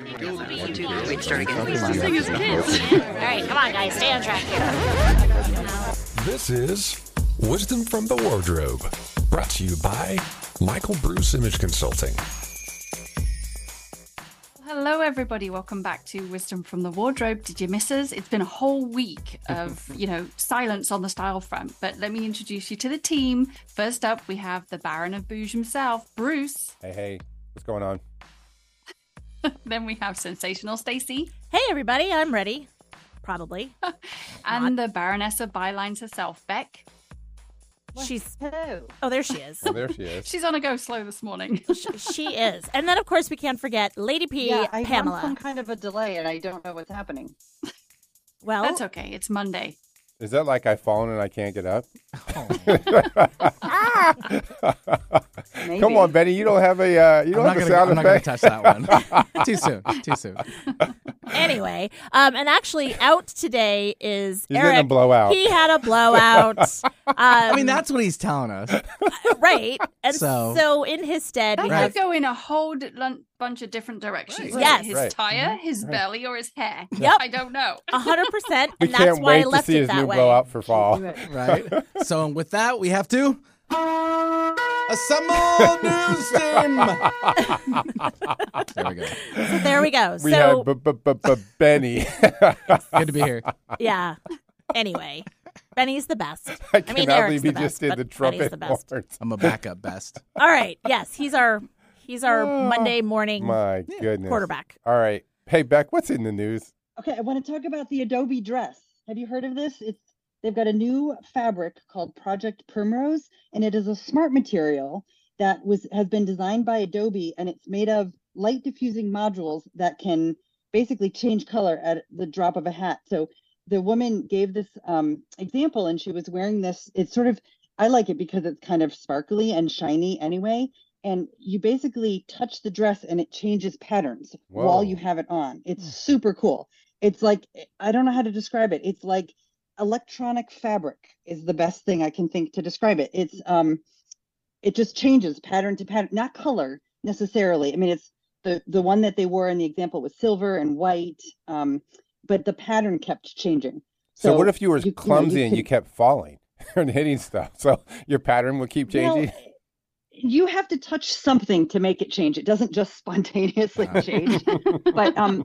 One, two, three. Start again. This thing is kids. All right, come on, guys, stay on track here. This is Wisdom from the Wardrobe, brought to you by Michael Bruce Image Consulting. Hello, everybody. Welcome back to Wisdom from the Wardrobe. Did you miss us? It's been a whole week of, you know, silence on the style front. But let me introduce you to the team. First up, we have the Baron of Bouge himself, Bruce. Hey, hey, what's going on? then we have Sensational Stacy Hey, everybody, I'm ready. Probably. and the Baroness of Bylines herself, Beck. She's. Hello. Oh, there she is. Oh, there she is. She's on a go slow this morning. she, she is. And then, of course, we can't forget Lady P, Yeah, I Pamela. have some kind of a delay, and I don't know what's happening. Well, That's okay. It's Monday. Is that like I've fallen and I can't get up? Maybe. Come on, Benny. You don't have a uh, you I'm don't not have a gonna, sound I'm not gonna effect. touch that one. too soon. Too soon. anyway, um, and actually, out today is He's Eric. getting a blowout. He had a blowout. um, I mean, that's what he's telling us. right. And so, So- in his stead, That we could have go in a whole d- bunch of different directions. Right. Yes. His Right. tire, his belly, or his hair. Yep. I don't know. hundred percent, we and that's can't why wait I to left see it his that new way. blowout for fall. Right. so with that, we have to assemble news team. there we go. So there we go. We so had b- b- b- b- Benny. Good to be here. yeah. Anyway, Benny's the best. I I mean, cannot Eric's believe he the just best, did but the Benny's trumpet the best. horns. I'm a backup best. All right. Yes, he's our he's our oh, Monday morning My goodness. quarterback. All right. Hey, Beck, what's in the news? Okay, I want to talk about the Adobe dress. Have you heard of this? It's they've got a new fabric called Project Primrose, and it is a smart material that was has been designed by Adobe, and it's made of light diffusing modules that can basically change color at the drop of a hat. So the woman gave this um, example, and she was wearing this. It's sort of I like it because it's kind of sparkly and shiny anyway. And you basically touch the dress and it changes patterns while you have it on. It's super cool. It's like I don't know how to describe it. It's like electronic fabric is the best thing I can think to describe it. It's um it just changes pattern to pattern, not color necessarily. I mean it's the the one that they wore in the example was silver and white, um, but the pattern kept changing. So, what if you were you clumsy you and you could- kept falling and hitting stuff? So your pattern would keep changing? Well, you have to touch something to make it change. It doesn't just spontaneously change. but um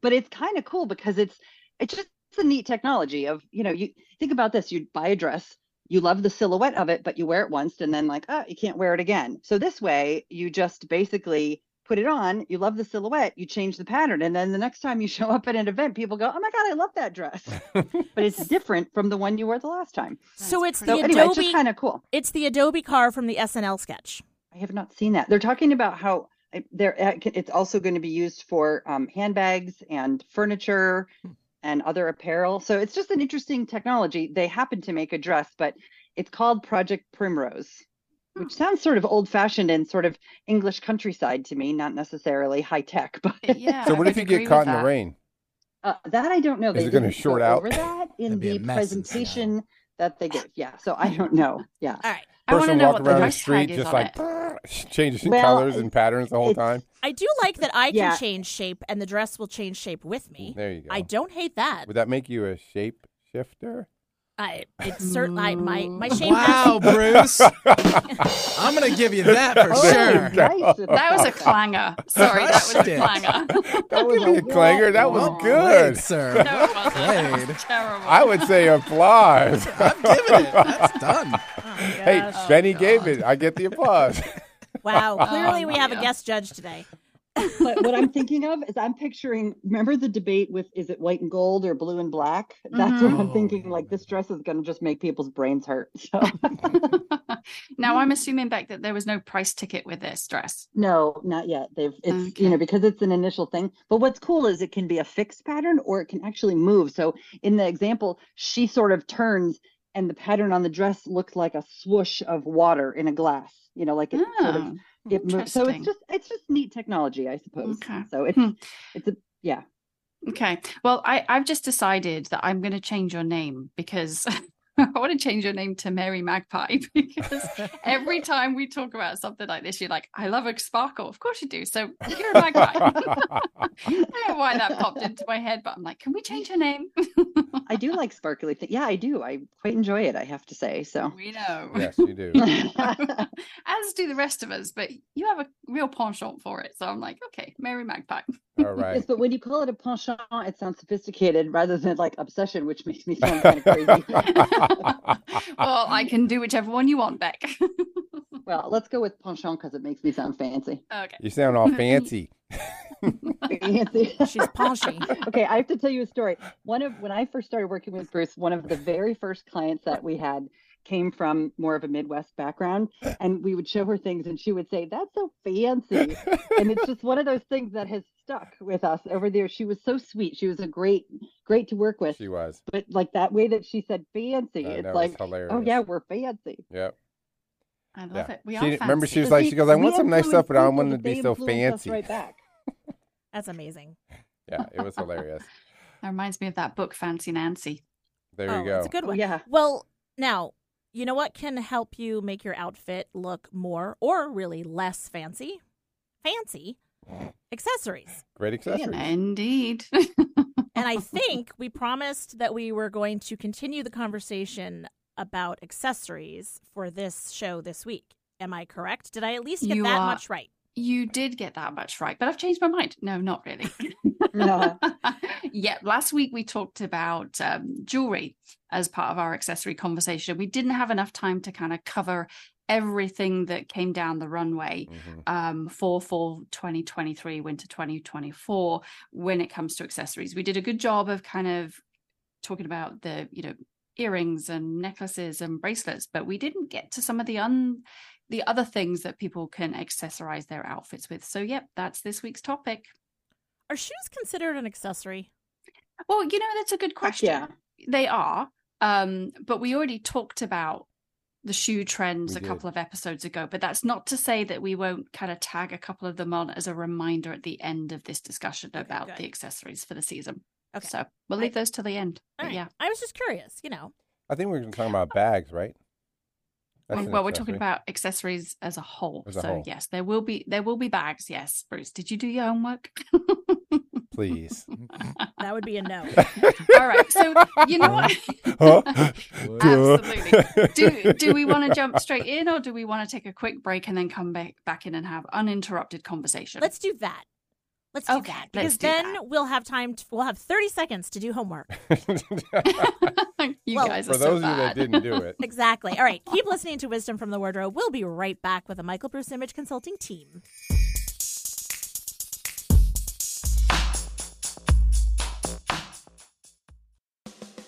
but it's kind of cool because it's it's just a neat technology of, you know, you think about this, you buy a dress, you love the silhouette of it, but you wear it once and then like, oh, you can't wear it again. So this way you just basically put it on, you love the silhouette, you change the pattern, and then the next time you show up at an event, people go, "Oh my god, I love that dress," but it's different from the one you wore the last time. So it's the So anyway, Adobe. kind of cool. It's the Adobe car from the SNL sketch. I have not seen that. They're talking about how uh, there uh, it's also going to be used for um, handbags and furniture and other apparel. So it's just an interesting technology. They happen to make a dress, but it's called Project Primrose, which sounds sort of old-fashioned and sort of English countryside to me, not necessarily high tech. But Yeah. so what if you get caught in that. the rain? uh, that I don't know. Is They it gonna short out? over that in the a mess presentation that they gave. Yeah, so I don't know. Yeah. All right. I want to know what the around the street is just on like it. changing Well, colors and patterns the whole time. I do like that I can Yeah. change shape and the dress will change shape with me. There you go. I don't hate that. Would that make you a shape shifter? I it's certainly my my mm. shape. Wow, Bruce. I'm gonna give you that for oh, sure. Nice. That was a clanger. Sorry, that was a Crushed clanger. That was a clanger. That was good. played, sir. No, it wasn't. That Played. was terrible. I would say applause. I'm giving it. That's done. Oh, hey, Benny oh, gave it. I get the applause. Wow. Clearly, Oh, we have a guest judge today. But what I'm thinking of is I'm picturing. Remember the debate with is it white and gold or blue and black? That's what I'm Mhm. thinking. Like this dress is going to just make people's brains hurt. So now I'm assuming back that there was no price ticket with this dress. no, not yet. They've it's Okay. you know because it's an initial thing. But what's cool is it can be a fixed pattern or it can actually move. So in the example, she sort of turns and the pattern on the dress looks like a swoosh of water in a glass. You know, like it sort of Oh, it moves. So it's just it's just neat technology, I suppose. Okay. So it's Hmm. it's a yeah. Okay. Well, I, I've just decided that I'm going to change your name because I want to change your name to Mary Magpie because every time we talk about something like this, you're like, I love a sparkle. Of course you do. So you're a magpie. I don't know why that popped into my head, but I'm like, can we change her name? I do like sparkly things. Yeah, I do. I quite enjoy it, I have to say. So we know. yes, you do. As do the rest of us, but you have a real penchant for it. So I'm like, okay, Mary Magpie. All right. Yes, but when you call it a penchant, it sounds sophisticated rather than like obsession, which makes me sound kind of crazy. well, I can do whichever one you want, Beck. well, let's go with penchant because it makes me sound fancy. okay. You sound all fancy. Fancy. She's paunchy. okay, I have to tell you a story. One of when I first started working with Bruce, one of the very first clients that we had came from more of a Midwest background, and we would show her things, and she would say, "That's so fancy," and it's just one of those things that has stuck with us over there. She was so sweet. She was a great, great to work with. She was. But like that way that she said "fancy," I it's know, it's like, hilarious. oh yeah, we're fancy. Yep. I love Yeah. it. We She are didn't- remember she was like, See, she goes, I want some nice stuff, but I don't want it to be so fancy. Right back. That's amazing. Yeah, it was hilarious. That reminds me of that book, Fancy Nancy. There oh, you go. It's a good Oh, one. yeah. Well, now, you know what can help you make your outfit look more or really less fancy? Fancy accessories. Great accessories. Indeed. And I think we promised that we were going to continue the conversation about accessories for this show this week. Am I correct? Did I at least get You that are- much right? You did get that much right, but I've changed my mind. No, not really. No. yeah, last week we talked about um, jewelry as part of our accessory conversation. We didn't have enough time to kind of cover everything that came down the runway Mhm. um, for fall 2023, winter 2024 when it comes to accessories. We did a good job of kind of talking about the, you know, earrings and necklaces and bracelets, but we didn't get to some of the un the other things that people can accessorize their outfits with. So, yep, that's this week's topic. Are shoes considered an accessory? Well, you know, that's a good question. yeah. They are. Um, but we already talked about the shoe trends We a did. couple of episodes ago, but that's not to say that we won't kind of tag a couple of them on as a reminder at the end of this discussion Okay, about good. the accessories for the season. Okay. So we'll I- leave those to the end. All right. yeah. I was just curious, you know. I think we we're talking about bags, right? That's Well, we're talking about accessories as a whole. As a so whole. yes, there will be there will be bags. Yes, Bruce, did you do your homework? Please. That would be a no. All right. So you know what? Huh? Absolutely. do do we want to jump straight in or do we want to take a quick break and then come back back in and have uninterrupted conversation? Let's do that. Let's do Okay, that because do then that. we'll have time. To, we'll have thirty seconds to do homework. you Well, guys are For so those of you that didn't do it, Exactly. All right. Keep listening to Wisdom from the Wardrobe. We'll be right back with a Michael Bruce Image Consulting team.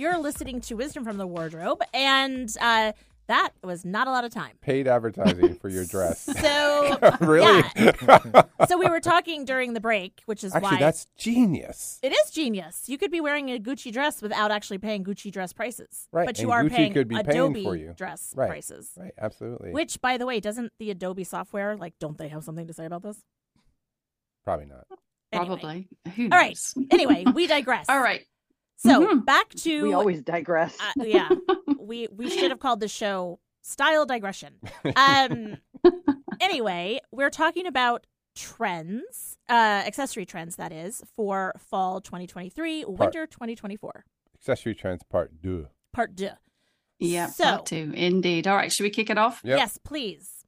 You're listening to Wisdom from the Wardrobe, and uh, that was not a lot of time. paid advertising for your dress. So, really? so we were talking during the break, which is Actually, why that's genius. it is genius. You could be wearing a Gucci dress without actually paying Gucci dress prices, Right, But you and are Gucci paying could be paying Adobe for you. dress Right. prices. Right, absolutely. Which, by the way, doesn't the Adobe software like? Don't they have something to say about this? Probably not. Anyway. Probably. Who knows? All right. Anyway, we digress. All right. So Mhm. back to We always digress. uh, yeah. we we should have called the show style digression. Um. anyway, we're talking about trends, uh, accessory trends, that is, for fall 2023, winter 2024, Accessory trends part two. part two. Yeah, So- part two. Indeed. All right. Should we kick it off? Yep. Yes, please.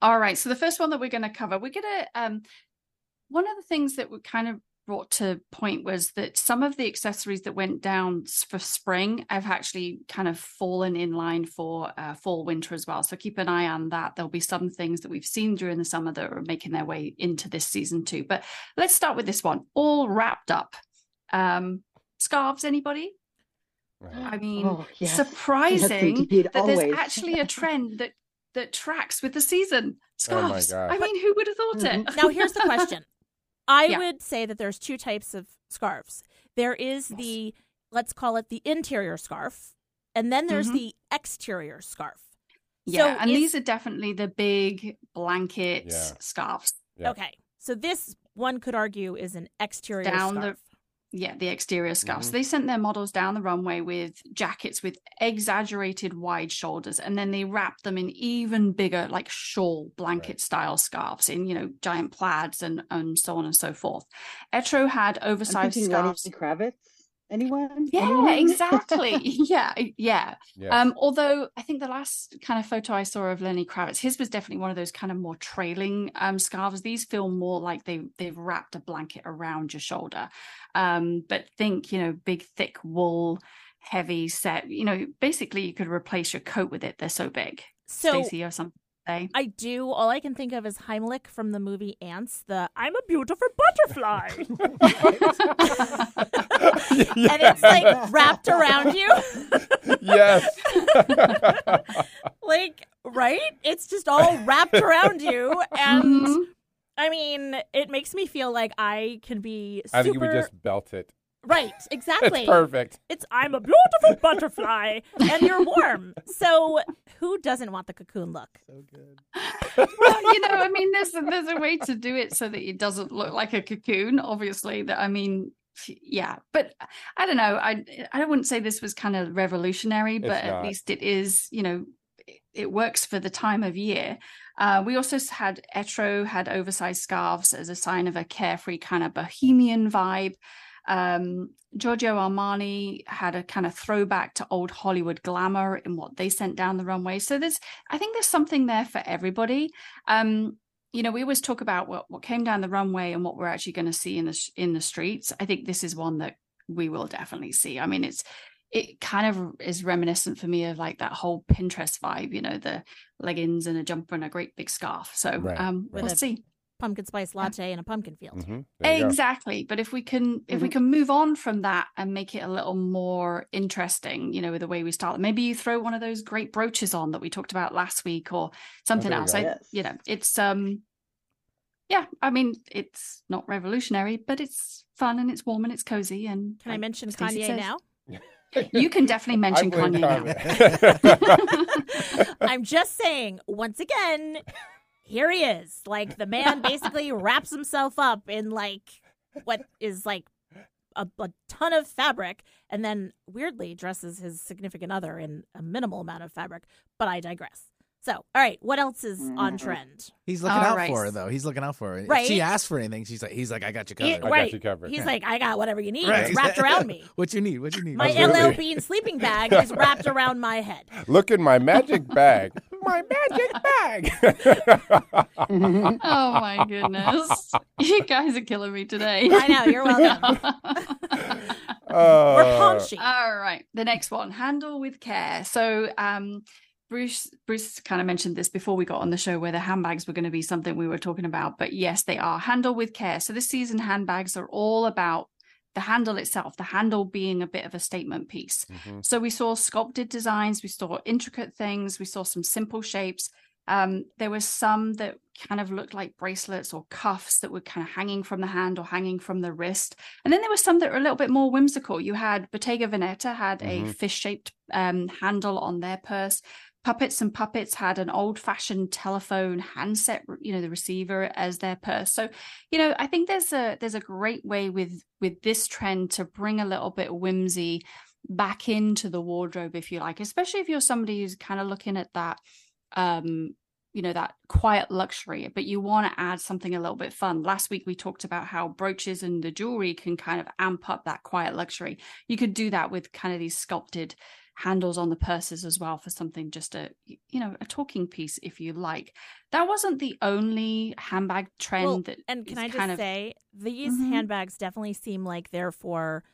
All right. So the first one that we're going to cover, we're going to um one of the things that we kind of brought to point was that some of the accessories that went down for spring have actually kind of fallen in line for uh, fall winter as well. So keep an eye on that. There'll be some things that we've seen during the summer that are making their way into this season too. But let's start with this one, all wrapped up. Um, scarves, anybody? I mean, Oh, yes. surprising Yes, that always. there's actually a trend that that tracks with the season. Oh my Scarves. gosh. I mean, who would have thought it? Now, here's the question. I Yeah. would say that there's two types of scarves. There is Yes. the, let's call it the interior scarf, and then there's Mhm. the exterior scarf. Yeah, So and is- these are definitely the big blanket Yeah. scarves. Yeah. Okay. So this one could argue is an exterior Down the- scarf. Yeah, the exterior scarves. Mhm. They sent their models down the runway with jackets with exaggerated wide shoulders, and then they wrapped them in even bigger, like shawl blanket style scarves in, you know, giant plaids and and so on and so forth. Etro had oversized thinking Lenny scarves. Kravitz. Anyone? Yeah, Anyone? exactly. yeah, yeah. Yes. Um, although I think the last kind of photo I saw of Lenny Kravitz, his was definitely one of those kind of more trailing um, scarves. These feel more like they they've wrapped a blanket around your shoulder. Um, but think, you know, big thick wool, heavy set. You know, basically you could replace your coat with it. They're so big. So Stacey or something. To say? I do. All I can think of is Heimlich from the movie Ants. The I'm a beautiful butterfly, and it's like wrapped around you, yes. like right. It's just all wrapped around you, and Mhm. I mean, it makes me feel like I can be. Super... I think you would just belt it. right. Exactly. It's perfect. It's I'm a beautiful butterfly, and you're warm. So who doesn't want the cocoon look? So good. well, you know, I mean, there's a, there's a way to do it so that it doesn't look like a cocoon. Obviously, that I mean, yeah, but I don't know. I I wouldn't say this was kind of revolutionary, but at least it is. You know, it, it works for the time of year. Uh, we also had Etro had oversized scarves as a sign of a carefree kind of bohemian vibe. Um, Giorgio Armani had a kind of throwback to old Hollywood glamour in what they sent down the runway. So there's, I think there's something there for everybody. Um, you know, we always talk about what, what came down the runway and what we're actually going to see in the sh- in the streets. I think this is one that we will definitely see. I mean, it's it kind of is reminiscent for me of like that whole Pinterest vibe. You know, the leggings and a jumper and a great big scarf. So Right, um, right. we'll see. Pumpkin spice latte in a pumpkin field. Mhm. There you go. Exactly. But if we can if Mm-hmm. we can move on from that and make it a little more interesting, you know, with the way we start, maybe you throw one of those great brooches on that we talked about last week or something there you else. go. I Yes. you know, it's um yeah, I mean, it's not revolutionary, but it's fun and it's warm and it's cozy and Can I like mention Stacey Kanye says- now? You can definitely mention blame Kanye now. I'm just saying, once again, here he is. Like the man basically wraps himself up in like what is like a, a ton of fabric and then weirdly dresses his significant other in a minimal amount of fabric. But I digress. So, all right, what else is on Mhm. trend? He's looking All out right. for her though. He's looking out for her. If Right. she asks for anything, she's like, he's like, I got you He- covered. got right. you covered. He's Yeah. like, I got whatever you need. Right. It's wrapped around me. what you need? What you need? My Absolutely. LL Bean sleeping bag is wrapped around my head. Look in my magic bag. My magic bag. oh my goodness. You guys are killing me today. I know, you're welcome. Uh, We're paunchy. All right, the next one, handle with care. So, um, Bruce Bruce kind of mentioned this before we got on the show, where the handbags were going to be something we were talking about. But yes, they are handle with care. So this season, handbags are all about the handle itself, the handle being a bit of a statement piece. Mhm. So we saw sculpted designs, we saw intricate things, we saw some simple shapes. Um, there was some that kind of looked like bracelets or cuffs that were kind of hanging from the hand or hanging from the wrist. And then there were some that were a little bit more whimsical. You had Bottega Veneta had a Mhm. fish-shaped um, handle on their purse. Puppets and Puppets had an old-fashioned telephone handset, you know, the receiver as their purse. So, you know, I think there's a there's a great way with with this trend to bring a little bit whimsy back into the wardrobe, if you like, especially if you're somebody who's kind of looking at that um you know that quiet luxury but you want to add something a little bit fun last week we talked about how brooches and the jewelry can kind of amp up that quiet luxury you could do that with kind of these sculpted handles on the purses as well for something just a you know a talking piece if you like. That wasn't the only handbag trend Well, that and can I just of say these Mhm. handbags definitely seem like they're for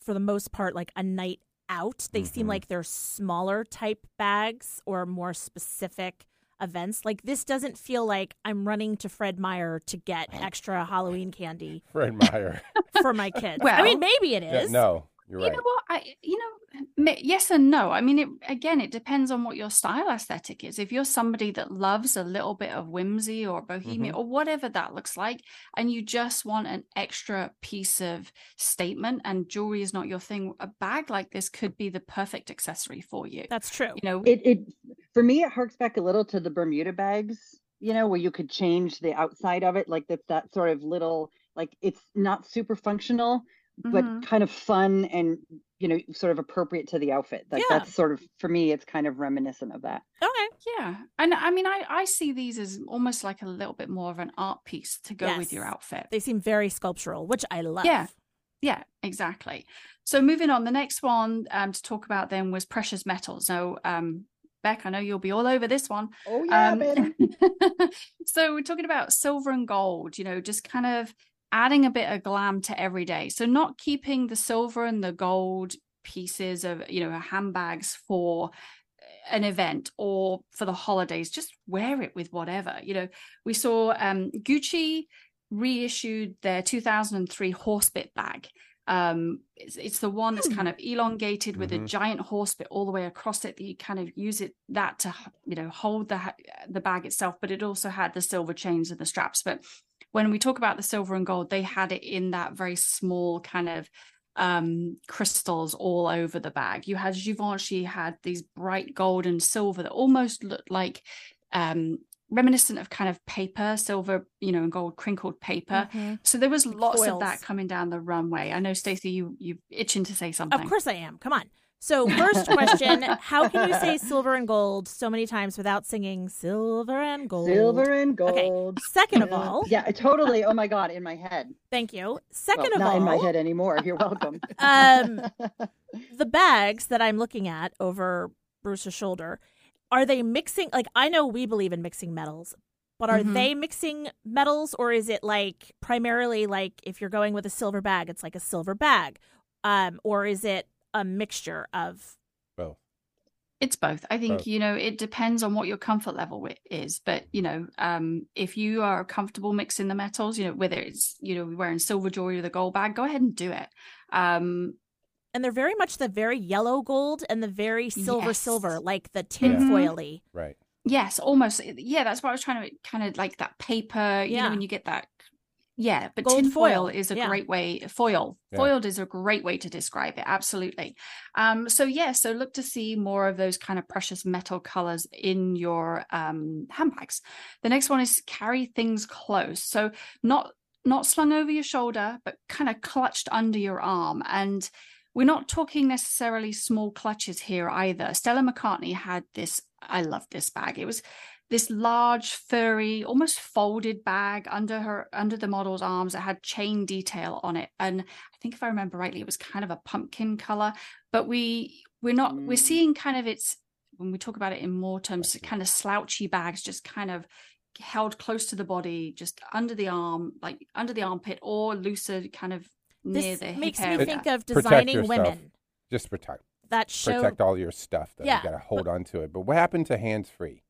for the most part like a night out. They seem Mhm. like they're smaller type bags or more specific events. Like this doesn't feel like I'm running to Fred Meyer to get extra Halloween candy Fred Meyer. for my kids. I mean, maybe it is. Yeah, no, you're you right. know what? I you know yes and no. I mean it again it depends on what your style aesthetic is. If you're somebody that loves a little bit of whimsy or bohemian mm-hmm. or whatever that looks like and you just want an extra piece of statement and jewelry is not your thing a bag like this could be the perfect accessory for you. That's true. you know? It it for me it harks back a little to the Bermuda bags, you know, where you could change the outside of it, like that's that sort of little like it's not super functional, but Mhm. kind of fun and you know, sort of appropriate to the outfit. Like Yeah. that's sort of for me, it's kind of reminiscent of that. Okay. yeah and i mean i i see these as almost like a little bit more of an art piece to go with your outfit They seem very sculptural, which I love. Yeah. Yeah, exactly. So moving on, the next one um, to talk about then was precious metals. So, um, Beck, I know you'll be all over this one. Oh yeah, Um, so we're talking about silver and gold. You know, just kind of adding a bit of glam to every day. So not keeping the silver and the gold pieces of you know handbags for an event or for the holidays. Just wear it with whatever. You know we saw um gucci reissued their 2003 horsebit bag. Um it's, it's the one that's kind of elongated with a Mhm. giant horsebit all the way across it that you kind of use it that to you know hold the the bag itself but it also had the silver chains and the straps. But when we talk about the silver and gold they had it in that very small kind of um crystals all over the bag you had Givenchy had these bright gold and silver that almost looked like um reminiscent of kind of paper silver you know and gold crinkled paper Mhm. so there was lots of that coming down the runway i know stacey you you itching to say something Of course I am. Come on. So, first question How can you say silver and gold so many times without singing silver and gold? Silver and gold. Okay. Second of all, yeah, totally. Oh my god, in my head. thank you. Second Well, of not all, in my head anymore. You're welcome. um, the bags that I'm looking at over Bruce's shoulder, are they mixing? Like, I know we believe in mixing metals, but are Mhm. they mixing metals or is it like primarily like if you're going with a silver bag, it's like a silver bag? Um, or is it a mixture of Both. It's both. I think, Both. you know, it depends on what your comfort level wi- is. But, you know, um, if you are comfortable mixing the metals, you know, whether it's, you know, wearing silver jewelry with a gold bag, go ahead and do it. Um, and they're very much the very yellow gold and the very silver Yes. silver, like the tinfoily. Right. yes, almost. Yeah, that's what I was trying to kind of like that paper, you Yeah. know, when you get that. Yeah, but Gold tinfoil foil, is a yeah. great way. Foil, Yeah. foiled is a great way to describe it. Absolutely. Um, so yeah, so look to see more of those kind of precious metal colors in your um, handbags. The next one is carry things close. So not not slung over your shoulder, but kind of clutched under your arm. And we're not talking necessarily small clutches here either. Stella McCartney had this. I love this bag. It was this large furry almost folded bag under her under the model's arms it had chain detail on it and i think if i remember rightly it was kind of a pumpkin color but we we're not we're Mm. seeing kind of its when we talk about it in more terms kind of slouchy bags just kind of held close to the body just under the arm like under the armpit or looser kind of near This the makes hip me area. think of designing women Just protect that show. protect all your stuff. Though. Yeah, You got to hold on to it. But what happened to hands free?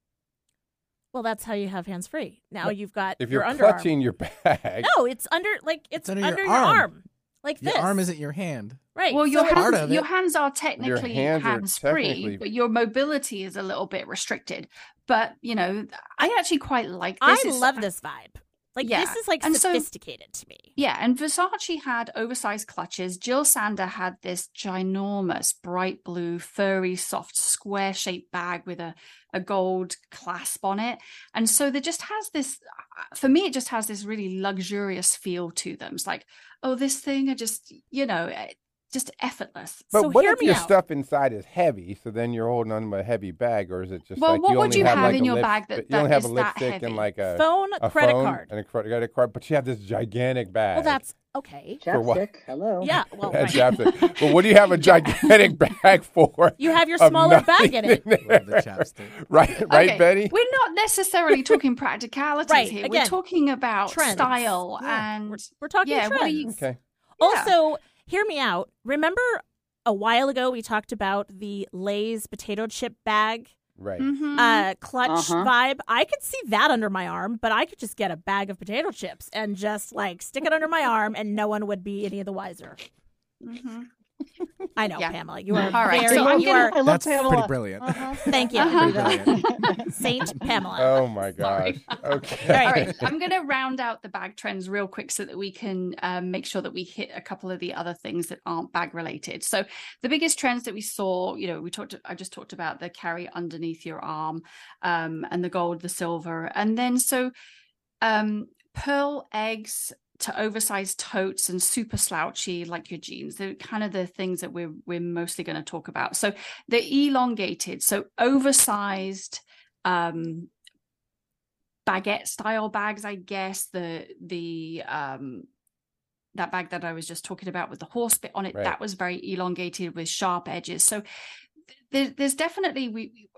Well, that's how you have hands free. Now But you've got If you're underarm. clutching your bag, No, it's under like it's, It's under under, your your, arm. arm. like Your this. arm isn't your hand. right. Well, so your it's- Part hands, of your hands are technically hands are hands free, technically- but your mobility is a little bit restricted. But you know, I actually quite like I. It's- love this vibe. Like Yeah, this is like and so- sophisticated to me. Yeah, and Versace had oversized clutches. Jil Sander had this ginormous, bright blue, furry, soft, square shaped bag with a, a gold clasp on it. And so there just has this, for me, it just has this really luxurious feel to them. It's like, oh, this thing, I just, you know, eh, just effortless. But So what hear if me your out. stuff inside is heavy? So then you're holding on to a heavy bag, or is it just Well, like what you would only you have, have like in your lip- bag that- you only that have a is that lipstick heavy? and like a Phone, a credit phone card. and a credit card, but you have this gigantic bag. Well, that's okay. For what? Chapstick. Hello. Yeah. Well, right. chapstick. But what do you have a gigantic bag for? You have your smaller bag in nothing it. Love the there? chapstick. Right, right, Okay, Betty. We're not necessarily talking practicalities Right, here. again, we're talking about trends. style Yeah, and We're, we're talking yeah, trends. what are you- Okay. Yeah. Also, hear me out. Remember a while ago we talked about the Lay's potato chip bag Right. Mhm. uh, clutch Uh-huh. vibe? I could see that under my arm, but I could just get a bag of potato chips and just like stick it under my arm, and no one would be any of the wiser. Mhm. I know, Yeah. Pamela. You are All right, very. so I'm you gonna- are. I love That's Pamela. pretty brilliant. Thank you, Uh-huh. Brilliant. Saint Pamela. Oh my gosh. Okay. All All right, I'm going to round out the bag trends real quick so that we can um, make sure that we hit a couple of the other things that aren't bag related. So, the biggest trends that we saw, you know, we talked, I just talked about the carry underneath your arm, um, and the gold, the silver, and then so um, pearl eggs to oversized totes and super slouchy like your jeans. They're kind of the things that we're we're mostly going to talk about. So they're elongated, so oversized. Um, baguette style bags i guess the the um that bag that i was just talking about with the horse bit on it Right. that was very elongated with sharp edges so there, there's definitely we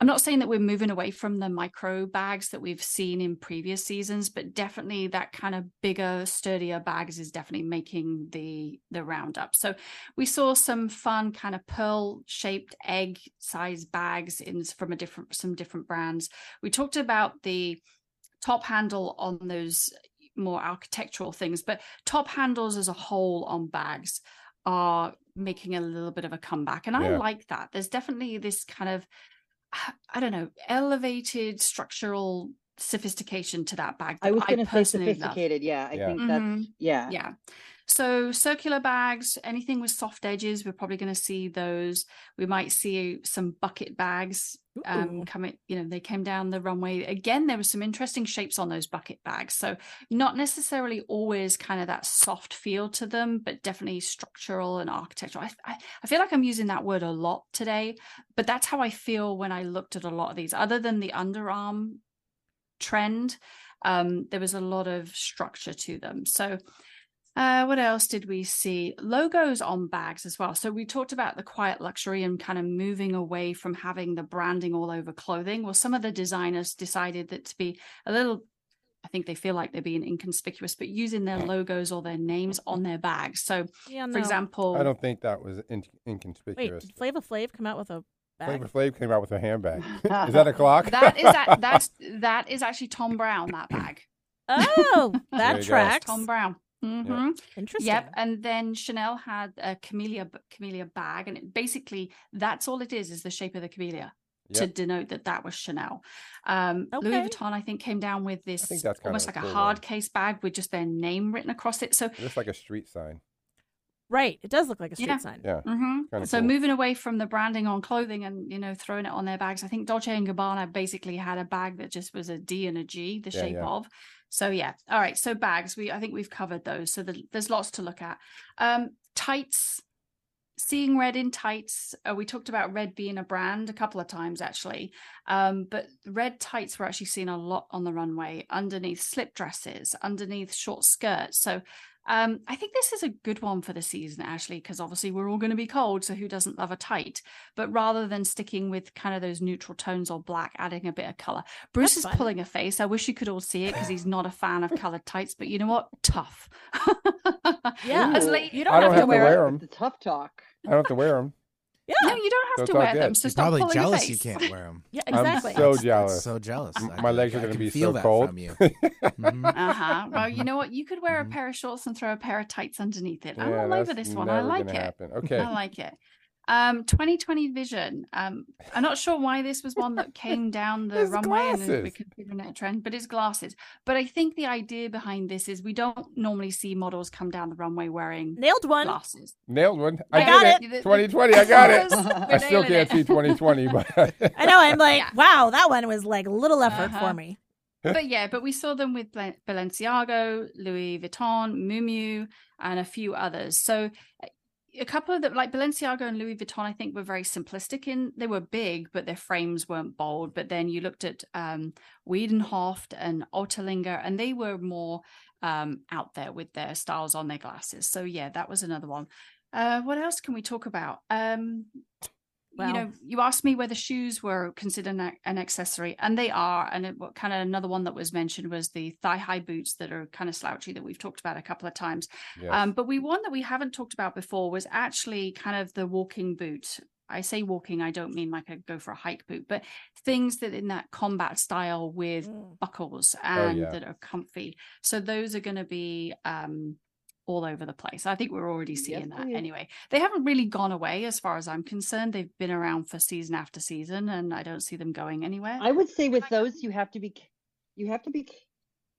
i'm not saying that we're moving away from the micro bags that we've seen in previous seasons but definitely that kind of bigger sturdier bags is definitely making the the roundup. So we saw some fun kind of pearl shaped egg size bags in from a different some different brands. We talked about the top handle on those more architectural things but top handles as a whole on bags are making a little bit of a comeback and i like that. There's definitely this kind of i don't know elevated structural sophistication to that bag I was going to say personally love. sophisticated. Yeah, I Yeah. think that's Mhm. yeah. Yeah. So circular bags, anything with soft edges, we're probably going to see those. We might see some bucket bags um coming, you know, they came down the runway. Again, there were some interesting shapes on those bucket bags. So not necessarily always kind of that soft feel to them, but definitely structural and architectural. I, I, I feel like I'm using that word a lot today, but that's how I feel when I looked at a lot of these. Other than the underarm trend, um, there was a lot of structure to them. So uh, what else did we see? Logos on bags as well. So we talked about the quiet luxury and kind of moving away from having the branding all over clothing. Well, some of the designers decided that to be a little, I think they feel like they're being inconspicuous, but using their logos or their names on their bags. So, Yeah, for example, I don't think that was in- Wait, inconspicuous. did Flavor Flav come out with a bag? Flavor Flav came out with a handbag. is that a clock? that is that, that's that is actually Thom Browne that bag. Oh, There that you go. tracks. Thom Browne. Hmm Interesting. Yep, and then Chanel had a camellia b- camellia bag, and it, basically that's all it is is the shape of the camellia to denote that that was Chanel. Um, Louis Vuitton, I think, came down with this think that's kinda almost like a cool hard one. case bag with just their name written across it. So, Just like a street sign. Right. It does look like a street Yeah. sign. Yeah. mhm. Kinda so cool. moving away from the branding on clothing and you know throwing it on their bags. I think Dolce and Gabbana basically had a bag that just was a D and a G, the Yeah, shape yeah. of. So yeah, all right. So bags, we I think we've covered those. So the, there's lots to look at. Um, tights, seeing red in tights. Uh, we talked about red being a brand a couple of times actually, um, but red tights were actually seen a lot on the runway underneath slip dresses, underneath short skirts. So um, I think this is a good one for the season, actually, because obviously we're all going to be cold. So who doesn't love a tight? But rather than sticking with kind of those neutral tones or black, adding a bit of color. Bruce That's is fun. pulling a face. I wish you could all see it because he's not a fan of colored tights. But you know what? Tough. Yeah. As Ooh. late, You don't I don't have to have to wear, wear it. them. The tough talk. I don't have to wear them. Yeah. No, you don't So have it's to all wear them. So You're stop probably pulling your jealous you can't wear them. Yeah, exactly. I'm so That's jealous. So jealous. M- I- my legs I are gonna can be feel so that cold. From you. Mhm. Uh huh. Well, you know what? You could wear a Mhm. pair of shorts and throw a pair of tights underneath it. I'm Yeah, all over that's this one. I never like gonna it. Happen. Okay. I like it. Um, 2020 vision. Um, I'm not sure why this was one that came down the His runway and we're glasses. considering it a trend, but it's glasses. But I think the idea behind this is we don't normally see models come down the runway wearing Nailed one. glasses. Nailed one. I, I got did it. it. 2020. I got it. I still can't it. see 2020, but I know. I'm like, Yeah. wow, that one was like little effort Uh-huh. for me. but yeah, but we saw them with Bal- Balenciago, Louis Vuitton, Miu Miu, and a few others. So a couple of them, like Balenciaga and Louis Vuitton, I think were very simplistic in they were big, but their frames weren't bold. But then you looked at um, Wiederhoeft and Ottolinger, and they were more um, out there with their styles on their glasses. So yeah, that was another one. Uh, what else can we talk about? Um, You know, you asked me whether shoes were considered an, an accessory, and they are. And it, what kind of another one that was mentioned was the thigh high boots that are kind of slouchy that we've talked about a couple of times. Yes. Um, but we one that we haven't talked about before was actually kind of the walking boot. I say walking, I don't mean like a go for a hike boot, but things that in that combat style with Mm. buckles and yeah. that are comfy. So those are going to be um, all over the place. I think we're already Yes, seeing that they- anyway. They haven't really gone away as far as I'm concerned. They've been around for season after season, and I don't see them going anywhere. I would say with those, you have to be you have to be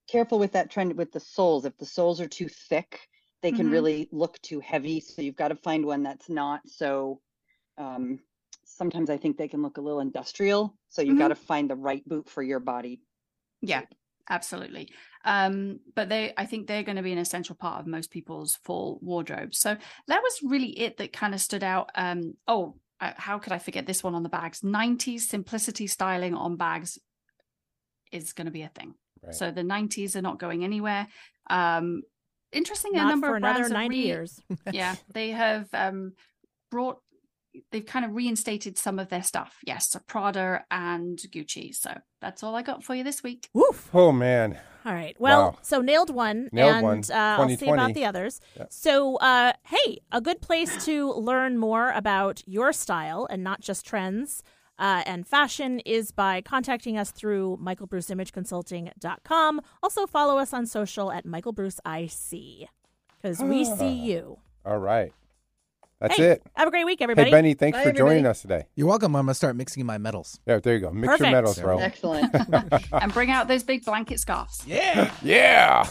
careful with that trend with the soles. If the soles are too thick, they can Mhm. really look too heavy. So you've got to find one that's not so. Um, sometimes I think they can look a little industrial. So you've Mhm. got to find the right boot for your body. Yeah, absolutely. Um, but they, I think they're going to be an essential part of most people's fall wardrobe. So that was really it that kind of stood out. Um, oh, uh, how could I forget this one on the bags? 90s simplicity styling on bags is going to be a thing. Right. So the 90s are not going anywhere. Um, interestingly, a number for of another brands have 90 re- years. yeah, they have um, brought, they've kind of reinstated some of their stuff. Yes, so Prada and Gucci. So that's all I got for you this week. Woof. Oh man. All right. Well, Wow. so nailed one, Nailed and one. Uh, I'll see 2020. about the others. Yeah. So, uh, hey, a good place to learn more about your style and not just trends uh, and fashion is by contacting us through michaelbruceimageconsulting.com. Also, follow us on social at michaelbruceic because we see you. All right. That's Hey, it. Have a great week, everybody. Hey Benny, thanks Bye, for joining us today. You're welcome. I'm gonna start mixing my metals. Yeah, there you go. Mix Perfect. your metals, bro. Excellent. and bring out those big blanket scarves. Yeah. Yeah.